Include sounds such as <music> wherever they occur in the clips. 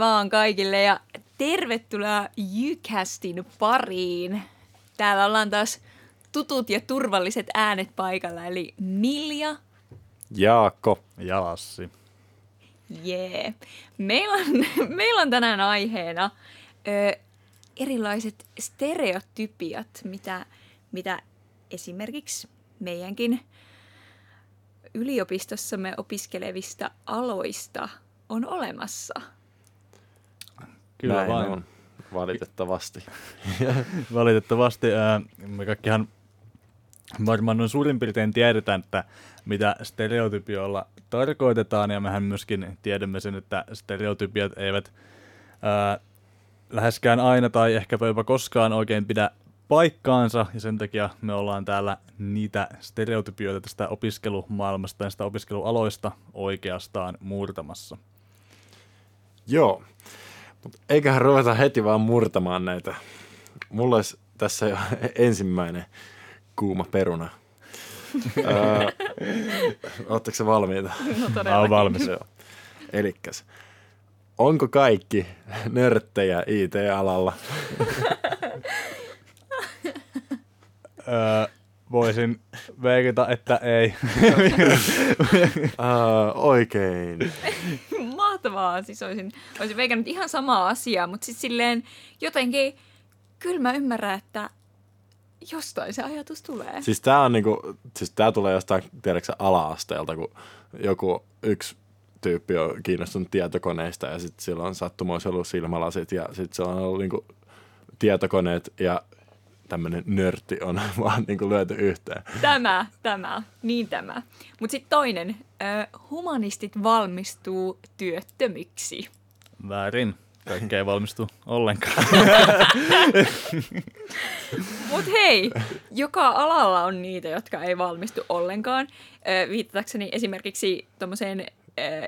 vaan kaikille ja tervetuloa Jycastin pariin. Täällä ollaan taas tutut ja turvalliset äänet paikalla, eli Milja. Jaakko. Ja Lassi. Jee. Yeah. Meillä on, <laughs> meillä on tänään aiheena ö, erilaiset stereotypiat, mitä, mitä esimerkiksi meidänkin yliopistossamme opiskelevista aloista on olemassa. Kyllä Näin vain. on, valitettavasti. <laughs> valitettavasti. Me kaikkihan varmaan noin suurin piirtein tiedetään, että mitä stereotypioilla tarkoitetaan, ja mehän myöskin tiedämme sen, että stereotypiat eivät ää, läheskään aina tai ehkä jopa koskaan oikein pidä paikkaansa, ja sen takia me ollaan täällä niitä stereotypioita tästä opiskelumaailmasta ja sitä opiskelualoista oikeastaan murtamassa. Joo, eiköhän ruveta heti vaan murtamaan näitä. Mulla olisi tässä jo ensimmäinen kuuma peruna. Oletteko se valmiita? No Olen valmis. Joo. Elikkäs, onko kaikki nörttejä IT-alalla? öö, voisin veikata, että ei. uh, oikein. Mahtavaa. Siis olisin, olisin veikannut ihan samaa asiaa, mutta sitten silleen jotenkin, kyllä mä ymmärrän, että jostain se ajatus tulee. Siis tää on niinku, siis tää tulee jostain, tiedätkö ala-asteelta, kun joku yksi tyyppi on kiinnostunut tietokoneista ja sitten sillä on sattumoissa ollut silmälasit ja sitten se on ollut niinku tietokoneet ja tämmöinen nörtti on <laughs> vaan niin kuin lyöty yhteen. Tämä, tämä, niin tämä. Mutta sitten toinen, humanistit valmistuu työttömiksi. Väärin. Kaikki ei valmistu ollenkaan. <laughs> Mutta hei, joka alalla on niitä, jotka ei valmistu ollenkaan. Viittatakseni esimerkiksi tuommoiseen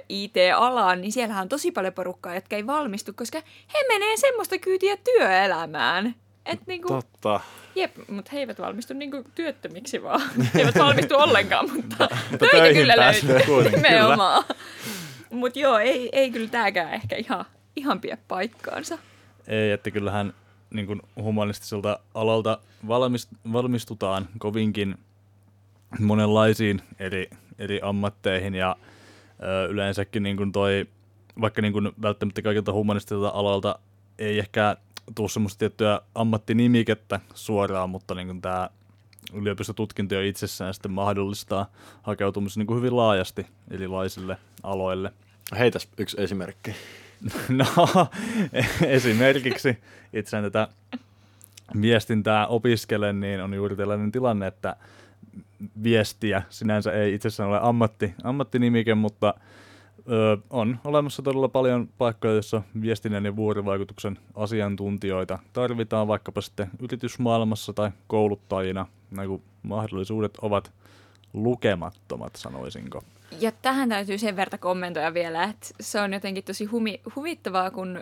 IT-alaan, niin siellähän on tosi paljon porukkaa, jotka ei valmistu, koska he menee semmoista kyytiä työelämään. Et niinku, Totta. Jep, mutta he eivät valmistu niinku työttömiksi vaan. <laughs> He eivät valmistu ollenkaan, mutta, töitä <laughs> kyllä löytyy. Nimenomaan. Mutta joo, ei, ei kyllä tämäkään ehkä ihan, ihan pidä paikkaansa. Ei, että kyllähän niin kuin humanistiselta alalta valmist, valmistutaan kovinkin monenlaisiin eri, eri ammatteihin ja ö, yleensäkin niin kuin toi, vaikka niin kuin välttämättä kaikilta humanistiselta alalta ei ehkä tule semmoista tiettyä ammattinimikettä suoraan, mutta niin tämä yliopistotutkinto jo itsessään sitten mahdollistaa hakeutumisen niin kuin hyvin laajasti erilaisille aloille. Heitäs yksi esimerkki. <laughs> No, esimerkiksi itse tätä viestintää opiskelen, niin on juuri tällainen tilanne, että viestiä sinänsä ei itsessään ole ammatti, ammattinimike, mutta Öö, on olemassa todella paljon paikkoja, joissa viestinnän ja vuorovaikutuksen asiantuntijoita tarvitaan vaikkapa sitten yritysmaailmassa tai kouluttajina. Nämä mahdollisuudet ovat lukemattomat, sanoisinko. Ja tähän täytyy sen verran kommentoida vielä, että se on jotenkin tosi humi, huvittavaa, kun ö,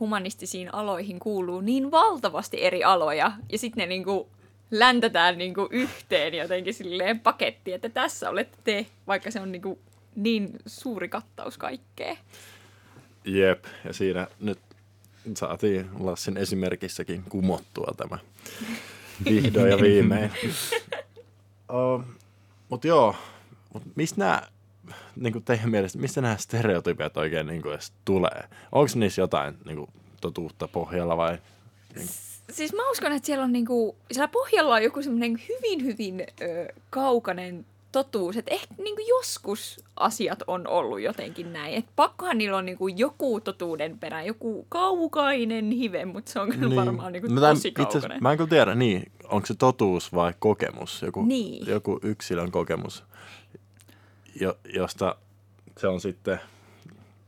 humanistisiin aloihin kuuluu niin valtavasti eri aloja, ja sitten ne niinku läntätään niinku yhteen jotenkin silleen paketti, että tässä olette te, vaikka se on niinku niin suuri kattaus kaikkea. Jep, ja siinä nyt saatiin Lassin esimerkissäkin kumottua tämä <laughs> vihdoin ja viimein. <laughs> uh, Mutta joo, mut mistä nämä, niin teidän mielestä, mistä nämä stereotypiat oikein niin edes tulee? Onko niissä jotain niin totuutta pohjalla vai? Niin? Siis mä uskon, että siellä on niinku, siellä pohjalla on joku semmoinen hyvin, hyvin ö, kaukainen totuus, että ehkä niin kuin joskus asiat on ollut jotenkin näin. Että pakkohan niillä on niin kuin joku totuuden perä, joku kaukainen hive, mutta se on kyllä niin. varmaan niin kuin tosi kaukainen. Itse, mä en kyllä tiedä, niin, onko se totuus vai kokemus, joku, niin. joku yksilön kokemus, jo, josta se on sitten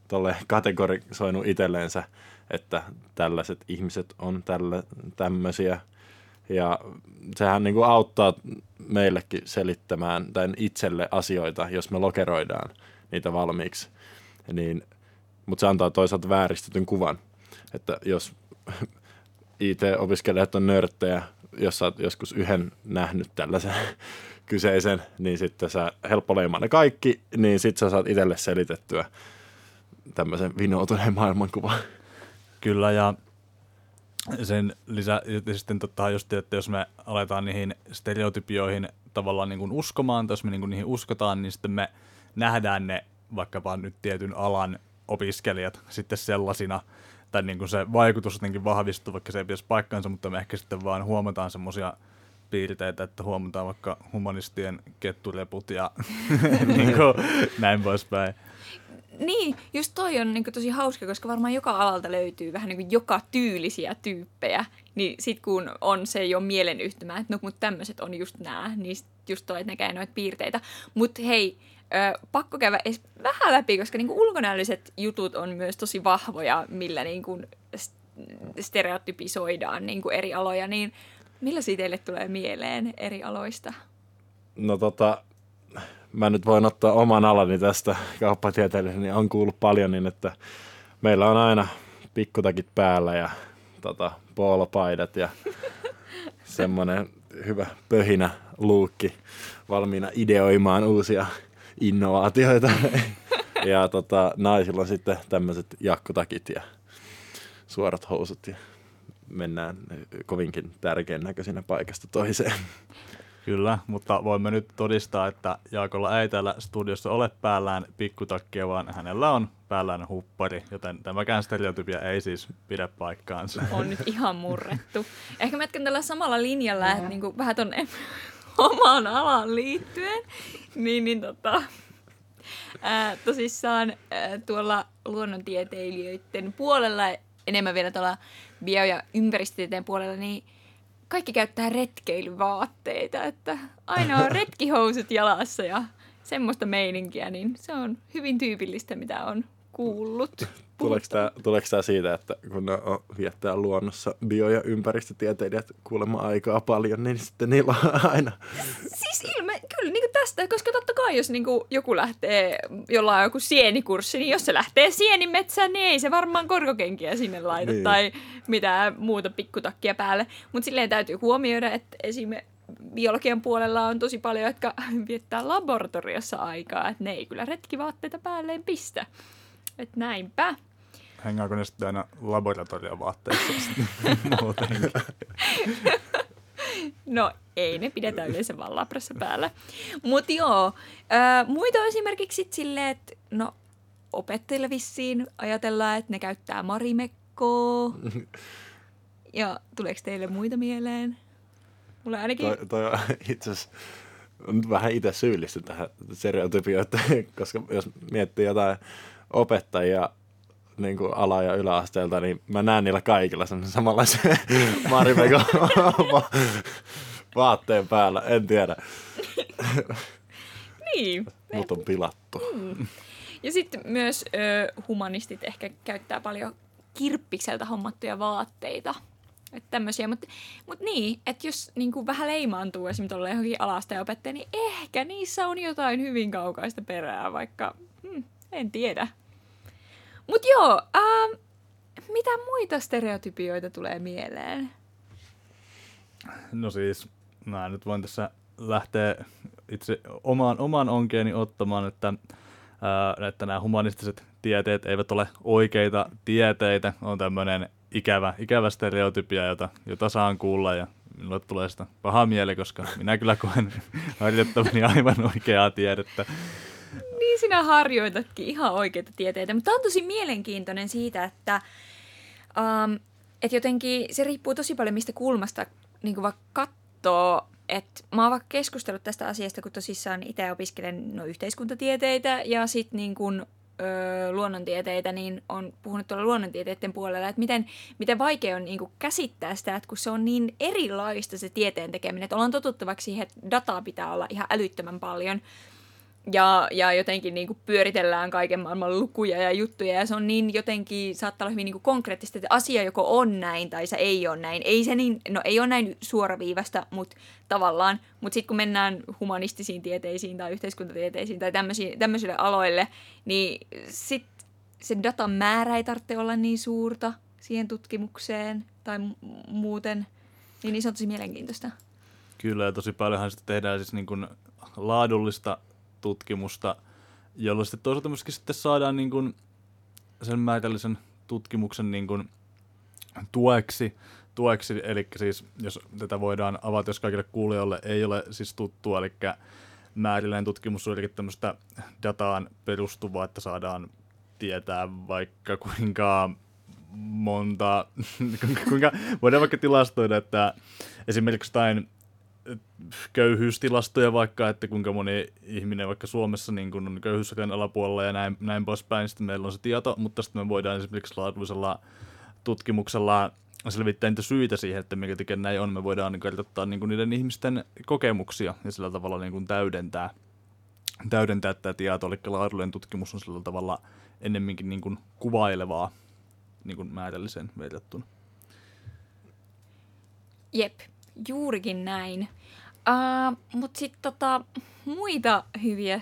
tolle kategorisoinut itselleensä, että tällaiset ihmiset on tällä, tämmöisiä – ja sehän niin kuin auttaa meillekin selittämään tai itselle asioita, jos me lokeroidaan niitä valmiiksi. Niin, mutta se antaa toisaalta vääristetyn kuvan, että jos <laughs> IT-opiskelijat on nörttejä, jos sä oot joskus yhden nähnyt tällaisen <laughs> kyseisen, niin sitten sä helppo leimaa ne kaikki, niin sitten sä saat itselle selitettyä tämmöisen vinoutuneen maailmankuvan. Kyllä, ja sen lisä, ja sitten tota, just, että jos me aletaan niihin stereotypioihin tavallaan niin kuin uskomaan, tai jos me niin kuin niihin uskotaan, niin sitten me nähdään ne vaikkapa nyt tietyn alan opiskelijat <laughs> sitten sellaisina, tai niin kuin se vaikutus jotenkin vahvistuu, vaikka se ei pitäisi paikkansa, mutta me ehkä sitten vaan huomataan semmoisia piirteitä, että huomataan vaikka humanistien kettureput ja <laughs> niin kuin, <laughs> näin poispäin. Niin, just toi on niin tosi hauska, koska varmaan joka alalta löytyy vähän niin joka tyylisiä tyyppejä. Niin sit kun on se jo mielenyhtymä, että no mutta tämmöiset on just nämä, niin just toi, että näkee noita piirteitä. Mutta hei, ö, pakko käydä edes vähän läpi, koska niin ulkonäölliset jutut on myös tosi vahvoja, millä niin stereotypisoidaan niin eri aloja, niin millaisia teille tulee mieleen eri aloista? No tota, mä nyt voin ottaa oman alani tästä kauppatieteellisen, niin on kuullut paljon niin, että meillä on aina pikkutakit päällä ja tota, poolopaidat ja <laughs> semmoinen hyvä pöhinä luukki valmiina ideoimaan uusia innovaatioita. <laughs> ja tota, naisilla on sitten tämmöiset jakkotakit ja suorat housut ja mennään kovinkin tärkeän näköisenä paikasta toiseen. Kyllä, mutta voimme nyt todistaa, että Jaakolla ei täällä studiossa ole päällään pikkutakkia, vaan hänellä on päällään huppari, joten tämäkään stereotypia ei siis pidä paikkaansa. On nyt ihan murrettu. Ehkä mä tällä samalla linjalla, että niin kuin vähän tuonne <laughs> omaan alaan liittyen, niin, niin tota, ää, tosissaan ää, tuolla luonnontieteilijöiden puolella, enemmän vielä tuolla bio- ja ympäristötieteen puolella, niin kaikki käyttää retkeilyvaatteita, että aina on <laughs> retkihousut jalassa ja semmoista meininkiä, niin se on hyvin tyypillistä, mitä on kuullut. Tuleeko tämä, tuleeko tämä siitä, että kun ne on, viettää luonnossa bio- ja ympäristötieteilijät kuulemma aikaa paljon, niin sitten niillä on aina... Siis kyllä niin tästä, koska totta kai jos niin joku lähtee, jolla on joku sienikurssi, niin jos se lähtee sienimetsään, niin ei se varmaan korkokenkiä sinne laita niin. tai mitään muuta pikkutakkia päälle. Mutta silleen täytyy huomioida, että esimerkiksi biologian puolella on tosi paljon, jotka <laughs> viettää laboratoriossa aikaa, että ne ei kyllä retkivaatteita päälleen pistä. Että näinpä. Hengaako ne sitten aina laboratoriovaatteissa <laughs> muutenkin? <laughs> No ei, ne pidetään yleensä vaan labrassa päällä. Mutta joo, ää, muita on esimerkiksi sit silleen, että no opettajille vissiin ajatellaan, että ne käyttää marimekkoa. <laughs> Ja tuleeko teille muita mieleen? Mulla ainakin... Toi, toi on itse asiassa nyt vähän itse syyllistyn tähän stereotypioon, <laughs> koska jos miettii jotain opettajia niin kuin ala- ja yläasteelta, niin mä näen niillä kaikilla semmoisen samanlaisen <laughs> Marimekon vaatteen päällä, en tiedä. niin. Mut on pilattu. Mm. Ja sitten myös ö, humanistit ehkä käyttää paljon kirppikseltä hommattuja vaatteita. Että tämmöisiä, mutta mut niin, että jos niin kuin vähän leimaantuu esimerkiksi tuolla johonkin alasta opettaja, niin ehkä niissä on jotain hyvin kaukaista perää, vaikka hmm, en tiedä. Mutta joo, ähm, mitä muita stereotypioita tulee mieleen? No siis, mä nyt voin tässä lähteä itse omaan, oman onkeeni ottamaan, että, ää, että nämä humanistiset tieteet eivät ole oikeita tieteitä. On tämmöinen ikävä, ikävä stereotypia, jota, jota saan kuulla ja minulle tulee sitä paha mieli, koska minä kyllä koen harjoittavani aivan oikeaa tiedettä niin sinä harjoitatkin ihan oikeita tieteitä. Mutta on tosi mielenkiintoinen siitä, että, um, että jotenkin se riippuu tosi paljon mistä kulmasta niin vaikka katsoo. että mä oon vaikka keskustellut tästä asiasta, kun tosissaan itse opiskelen no, yhteiskuntatieteitä ja sitten niin kun, öö, luonnontieteitä, niin on puhunut tuolla luonnontieteiden puolella, että miten, miten vaikea on niin käsittää sitä, että kun se on niin erilaista se tieteen tekeminen, että ollaan totuttavaksi siihen, että dataa pitää olla ihan älyttömän paljon – ja, ja jotenkin niin kuin pyöritellään kaiken maailman lukuja ja juttuja ja se on niin jotenkin, saattaa olla hyvin niin kuin konkreettista, että asia joko on näin tai se ei ole näin. Ei se niin, no ei ole näin suoraviivasta, mutta tavallaan, mutta sitten kun mennään humanistisiin tieteisiin tai yhteiskuntatieteisiin tai tämmöisille aloille, niin sitten se datan määrä ei tarvitse olla niin suurta siihen tutkimukseen tai muuten, niin, niin se on tosi mielenkiintoista. Kyllä, ja tosi paljonhan sitä tehdään siis niin kuin laadullista tutkimusta, jolloin sitten toisaalta myöskin sitten saadaan niin kuin sen määrällisen tutkimuksen niin kuin tueksi, tueksi, eli siis jos tätä voidaan avata, jos kaikille kuulijoille ei ole siis tuttua, eli määrällinen tutkimus on tämmöistä dataan perustuvaa, että saadaan tietää vaikka kuinka monta, <laughs> kuinka voidaan vaikka tilastoida, että esimerkiksi jotain köyhyystilastoja vaikka, että kuinka moni ihminen vaikka Suomessa niin kun on köyhyysrajan alapuolella ja näin, näin poispäin, sitten meillä on se tieto, mutta sitten me voidaan esimerkiksi laadullisella tutkimuksella selvittää niitä syitä siihen, että mikä tekee näin on. Me voidaan kartoittaa niin niiden ihmisten kokemuksia ja sillä tavalla niin kuin täydentää, täydentää tätä tietoa. Eli laadullinen tutkimus on sillä tavalla ennemminkin niin kuin kuvailevaa niin kuin määrälliseen verrattuna. Jep, juurikin näin. Uh, Mutta sitten tota, muita hyviä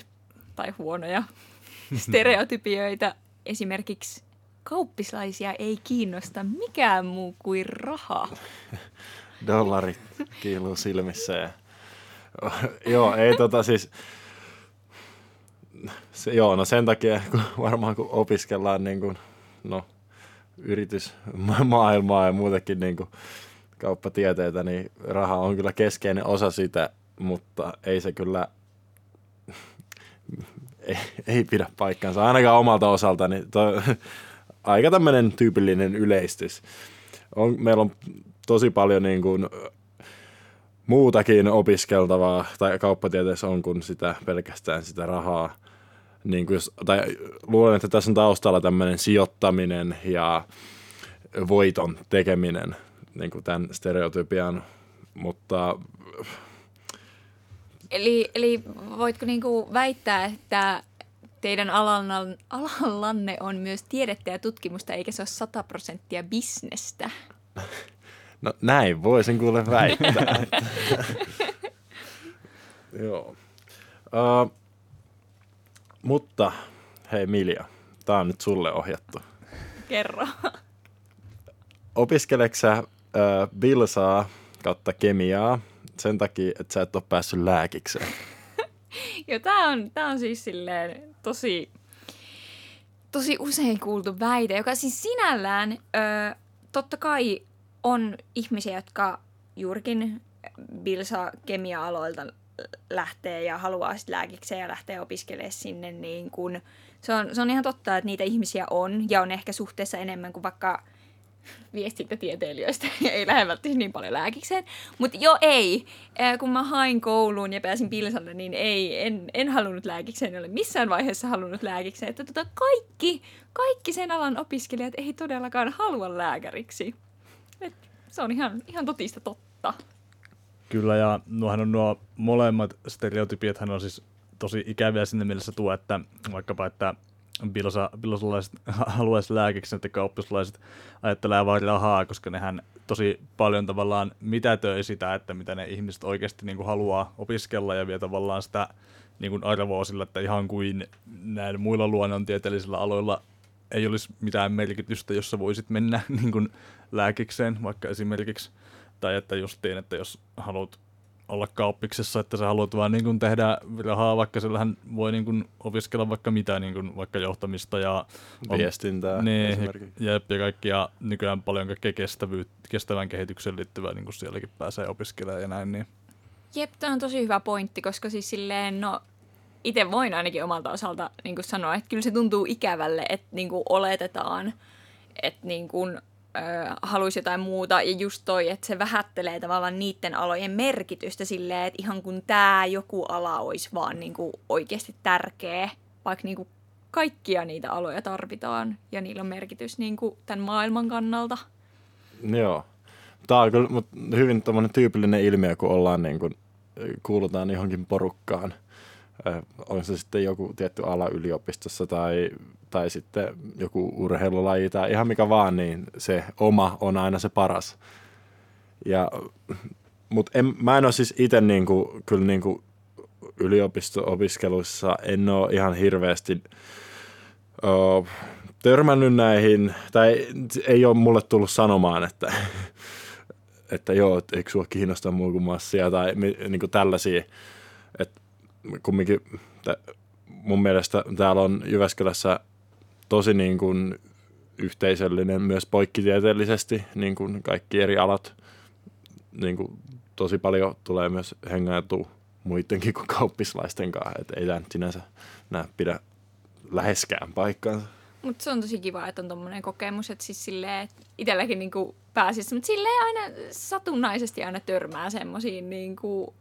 tai huonoja <laughs> stereotypioita, esimerkiksi kauppislaisia ei kiinnosta mikään muu kuin raha. <laughs> Dollarit kiiluu silmissä ja... joo, ei tota siis... Se, joo, no sen takia, kun varmaan kun opiskellaan niin kuin, no, yritysmaailmaa ja muutenkin niin kuin kauppatieteitä, niin raha on kyllä keskeinen osa sitä, mutta ei se kyllä <laughs> ei, ei pidä paikkansa, ainakaan omalta osaltani. Niin toi, <laughs> aika tämmöinen tyypillinen yleistys. On, meillä on tosi paljon niin kuin, muutakin opiskeltavaa, tai kauppatieteessä on kuin sitä, pelkästään sitä rahaa. Niin kuin tai luulen, että tässä on taustalla tämmöinen sijoittaminen ja voiton tekeminen niin kuin tämän stereotypian, mutta... Eli, eli voitko niin kuin väittää, että teidän alallanne on myös tiedettä ja tutkimusta, eikä se ole 100 prosenttia bisnestä? No näin voisin kuule väittää. <laughs> Joo. Uh, mutta hei Milja, tämä on nyt sulle ohjattu. Kerro. Opiskeleksä uh, bilsaa kautta kemiaa sen takia, että sä et ole päässyt lääkikseen? <laughs> Joo, tämä on, tää on siis silleen tosi, tosi usein kuultu väite, joka siis sinällään ö, totta kai on ihmisiä, jotka juurikin Bilsa kemia-aloilta lähtee ja haluaa sitten lääkikseen ja lähtee opiskelemaan sinne, niin kun, se, on, se on ihan totta, että niitä ihmisiä on ja on ehkä suhteessa enemmän kuin vaikka viestintätieteilijöistä <laughs> ei lähde välttämättä niin paljon lääkikseen. Mutta jo ei. Kun mä hain kouluun ja pääsin Pilsalle, niin ei, en, en halunnut lääkikseen, en ole missään vaiheessa halunnut lääkikseen. Että tota, kaikki, kaikki sen alan opiskelijat ei todellakaan halua lääkäriksi. Et se on ihan, ihan totista totta. Kyllä, ja nuohan on nuo molemmat stereotypiathan on siis tosi ikäviä sinne mielessä tuo, että vaikkapa, että bilosa, bilosalaiset <laughs> haluaisi lääkiksi, että kauppislaiset ajattelee vain rahaa, koska nehän tosi paljon tavallaan mitätöi sitä, että mitä ne ihmiset oikeasti niin kuin haluaa opiskella ja vie tavallaan sitä niin kuin arvoa sillä, että ihan kuin näillä muilla luonnontieteellisillä aloilla ei olisi mitään merkitystä, jossa voisit mennä <laughs> niin kuin lääkikseen vaikka esimerkiksi, tai että justiin, että jos haluat olla kauppiksessa, että sä haluat vaan niin kuin tehdä rahaa, vaikka sillähän voi niin kuin opiskella vaikka mitä, niin kuin vaikka johtamista ja on, viestintää niin, ja, ja kaikkia nykyään paljon kaikkea kestävän kehityksen liittyvää niin kuin sielläkin pääsee opiskelemaan ja näin. Niin. Jep, tämä on tosi hyvä pointti, koska siis silleen, no itse voin ainakin omalta osalta niin kuin sanoa, että kyllä se tuntuu ikävälle, että niin kuin oletetaan, että niin kuin haluaisi jotain muuta. Ja just toi, että se vähättelee tavallaan niiden alojen merkitystä silleen, että ihan kun tämä joku ala olisi vaan niin kuin oikeasti tärkeä, vaikka niin kuin kaikkia niitä aloja tarvitaan ja niillä on merkitys niin kuin tämän maailman kannalta. Joo. Tämä on kyllä hyvin tyypillinen ilmiö, kun ollaan niin kuin, kuulutaan johonkin porukkaan. On se sitten joku tietty ala yliopistossa tai tai sitten joku urheilulaji tai ihan mikä vaan, niin se oma on aina se paras. Ja, mutta en, mä en ole siis itse niinku, kyllä niinku yliopisto-opiskeluissa en ole ihan hirveästi ö, törmännyt näihin, tai ei ole mulle tullut sanomaan, että, että joo, eikö sua kiinnosta muu kuin massia tai niin kuin tällaisia. Että kumminkin mun mielestä täällä on Jyväskylässä tosi niin kuin yhteisöllinen myös poikkitieteellisesti, niin kuin kaikki eri alat. Niin kuin tosi paljon tulee myös hengäytua muidenkin kuin kauppislaisten kanssa, että ei tämä sinänsä näe pidä läheskään paikkaansa. Mutta se on tosi kiva, että on tommonen kokemus, että siis silleen, itselläkin niinku pääsisi, mutta silleen aina satunnaisesti aina törmää semmoisiin niinku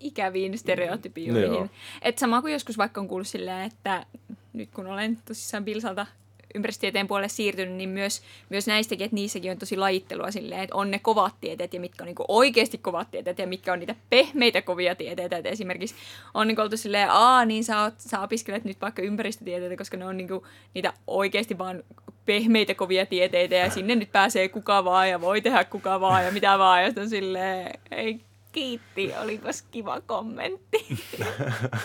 ikäviin stereotypioihin. Joo. Et sama kuin joskus vaikka on kuullut silleen, että nyt kun olen tosissaan Bilsalta ympäristötieteen puolelle siirtynyt, niin myös, myös näistäkin, että niissäkin on tosi lajittelua silleen, että on ne kovat tieteet ja mitkä on niinku oikeasti kovat tieteet ja mitkä on niitä pehmeitä kovia tieteitä. Et esimerkiksi on niinku oltu silleen, aa niin sä, oot, sä opiskelet nyt vaikka ympäristötieteitä, koska ne on niinku niitä oikeasti vaan pehmeitä kovia tieteitä ja sinne nyt pääsee kuka vaan ja voi tehdä kuka vaan ja mitä vaan. Ja sitten on silleen, ei kiitti, olipas kiva kommentti.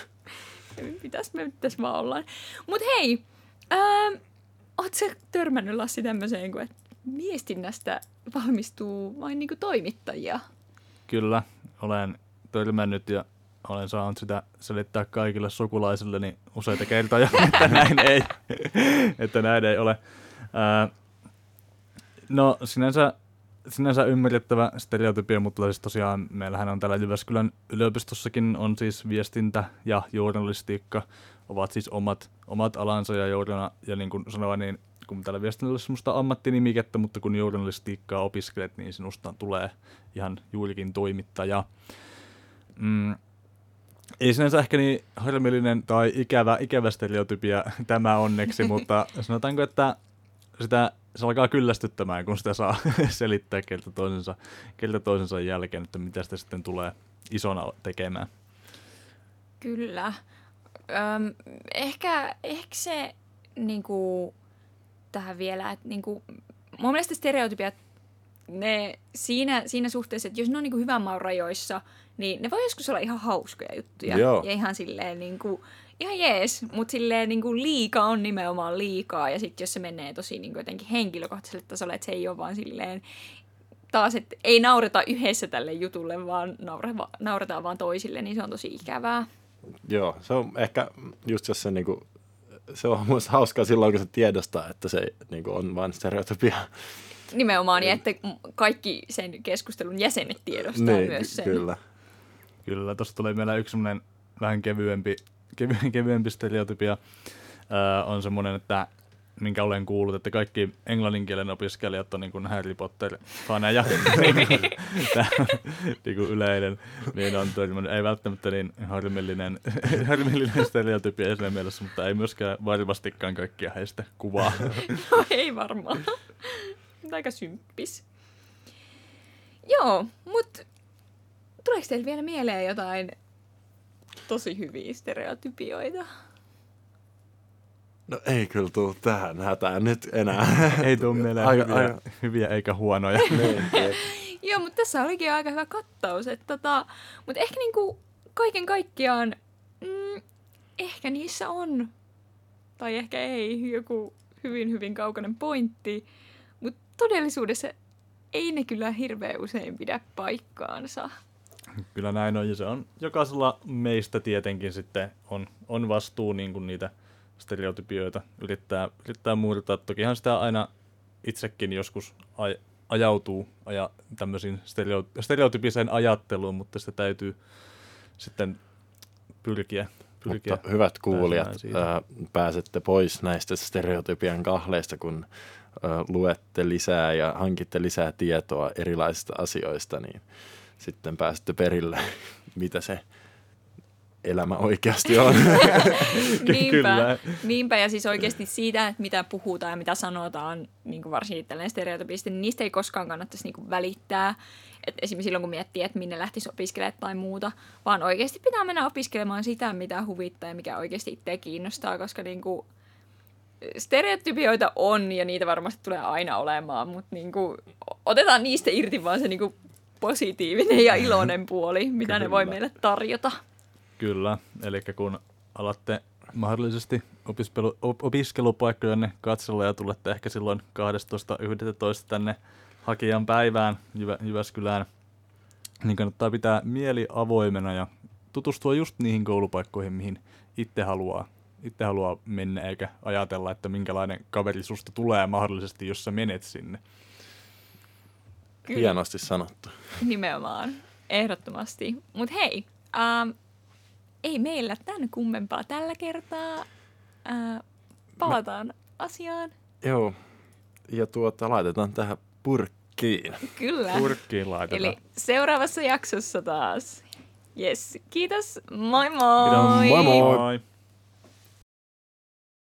<laughs> Mitäs me nyt tässä vaan ollaan. Mut hei, ähm, oot sä törmännyt Lassi tämmöiseen, kun viestinnästä valmistuu vain niinku toimittajia? Kyllä, olen törmännyt ja olen saanut sitä selittää kaikille sukulaisilleni useita kertoja, <laughs> että näin ei, että näin ei ole. Ää, no sinänsä, sinänsä ymmärrettävä stereotypia, mutta siis tosiaan meillähän on täällä Jyväskylän yliopistossakin on siis viestintä ja journalistiikka ovat siis omat, omat alansa ja journal, ja niin kuin sanoin, niin kun täällä viestinnällä on semmoista ammattinimikettä, mutta kun journalistiikkaa opiskelet, niin sinusta tulee ihan juurikin toimittaja. Mm, ei sinänsä ehkä niin harmillinen tai ikävä, ikävä stereotypia <laughs> tämä onneksi, mutta <laughs> sanotaanko, että sitä, se alkaa kyllästyttämään, kun sitä saa <laughs> selittää keltä toisensa, keltä toisensa jälkeen, että mitä sitä sitten tulee isona tekemään. Kyllä. Öm, ehkä, ehkä se niinku, tähän vielä, että niinku, mun mielestä stereotypiat, ne siinä, siinä suhteessa, että jos ne on niinku hyvän maun rajoissa, niin ne voi joskus olla ihan hauskoja juttuja. Joo. Ja ihan silleen niinku, ihan jees, mutta silleen niinku liika on nimenomaan liikaa. Ja sitten jos se menee tosi niinku jotenkin henkilökohtaiselle tasolle, että se ei ole vaan silleen taas, että ei naureta yhdessä tälle jutulle, vaan naureva, nauretaan vaan toisille, niin se on tosi ikävää. Joo, se on ehkä just jos se niinku, se on myös hauskaa silloin, kun se tiedostaa, että se niinku on vain stereotypia. Nimenomaan, niin että kaikki sen keskustelun jäsenet tiedostaa niin, myös sen. kyllä. Kyllä, tuossa tulee meillä yksi semmoinen vähän kevyempi, kevy, <laughs> kevyempi stereotypia. Öö, on semmoinen, että minkä olen kuullut, että kaikki englannin kielen opiskelijat on niin kuin Harry Potter-faneja. <laughs> Tämä on niin kuin yleinen, niin on törmännyt. Ei välttämättä niin harmillinen, <laughs> harmillinen stereotypia siinä mielessä, mutta ei myöskään varmastikaan kaikkia heistä kuvaa. No ei varmaan. Aika symppis. Joo, mutta tuleeko teille vielä mieleen jotain tosi hyviä stereotypioita? No ei kyllä tuu tähän hätään nyt enää. ei tule mieleen Aika- hyviä, aika- hyviä eikä huonoja. <laughs> niin, niin. Joo, mutta tässä olikin aika hyvä kattaus. Että tota, mutta ehkä niinku kaiken kaikkiaan, mm, ehkä niissä on, tai ehkä ei, joku hyvin hyvin kaukainen pointti. Mutta todellisuudessa ei ne kyllä hirveän usein pidä paikkaansa. <laughs> Kyllä näin on, ja se on jokaisella meistä tietenkin sitten on, on vastuu niin kuin niitä stereotypioita yrittää, yrittää murtaa. Tokihan sitä aina itsekin joskus aj, ajautuu aja, tämmöisiin stereo, stereotypiseen ajatteluun, mutta sitä täytyy sitten pyrkiä, pyrkiä Mutta hyvät kuulijat, ää, pääsette pois näistä stereotypian kahleista, kun ää, luette lisää ja hankitte lisää tietoa erilaisista asioista, niin sitten pääsette perille, <laughs> mitä se elämä oikeasti on. <laughs> niinpä, Kyllä. niinpä, ja siis oikeasti siitä, että mitä puhutaan ja mitä sanotaan, niin kuin varsinkin tällainen stereotypisesti, niin niistä ei koskaan kannattaisi niin kuin välittää. Et esimerkiksi silloin, kun miettii, että minne lähtisi opiskelemaan tai muuta, vaan oikeasti pitää mennä opiskelemaan sitä, mitä huvittaa ja mikä oikeasti itseä kiinnostaa, koska niin kuin, stereotypioita on ja niitä varmasti tulee aina olemaan, mutta niin kuin, otetaan niistä irti vaan se niin kuin positiivinen ja iloinen puoli, mitä ne voi Kyllä. meille tarjota. Kyllä, eli kun alatte mahdollisesti opiskelu, op, opiskelupaikkojanne katsella ja tulette ehkä silloin 12.11. tänne hakijan päivään Jyvä, Jyväskylään, niin kannattaa pitää mieli avoimena ja tutustua just niihin koulupaikkoihin, mihin itse haluaa itse haluaa mennä, eikä ajatella, että minkälainen kaveri susta tulee mahdollisesti, jos sä menet sinne. Kyllä. Hienosti sanottu. <laughs> Nimenomaan, ehdottomasti. Mutta hei, ähm, ei meillä tän kummempaa tällä kertaa. Äh, palataan asiaan. Joo, ja tuota, laitetaan tähän purkkiin. Kyllä. Purkkiin laitetaan. Eli seuraavassa jaksossa taas. Yes. Kiitos. Moi moi. Kiitos. Moi moi. moi.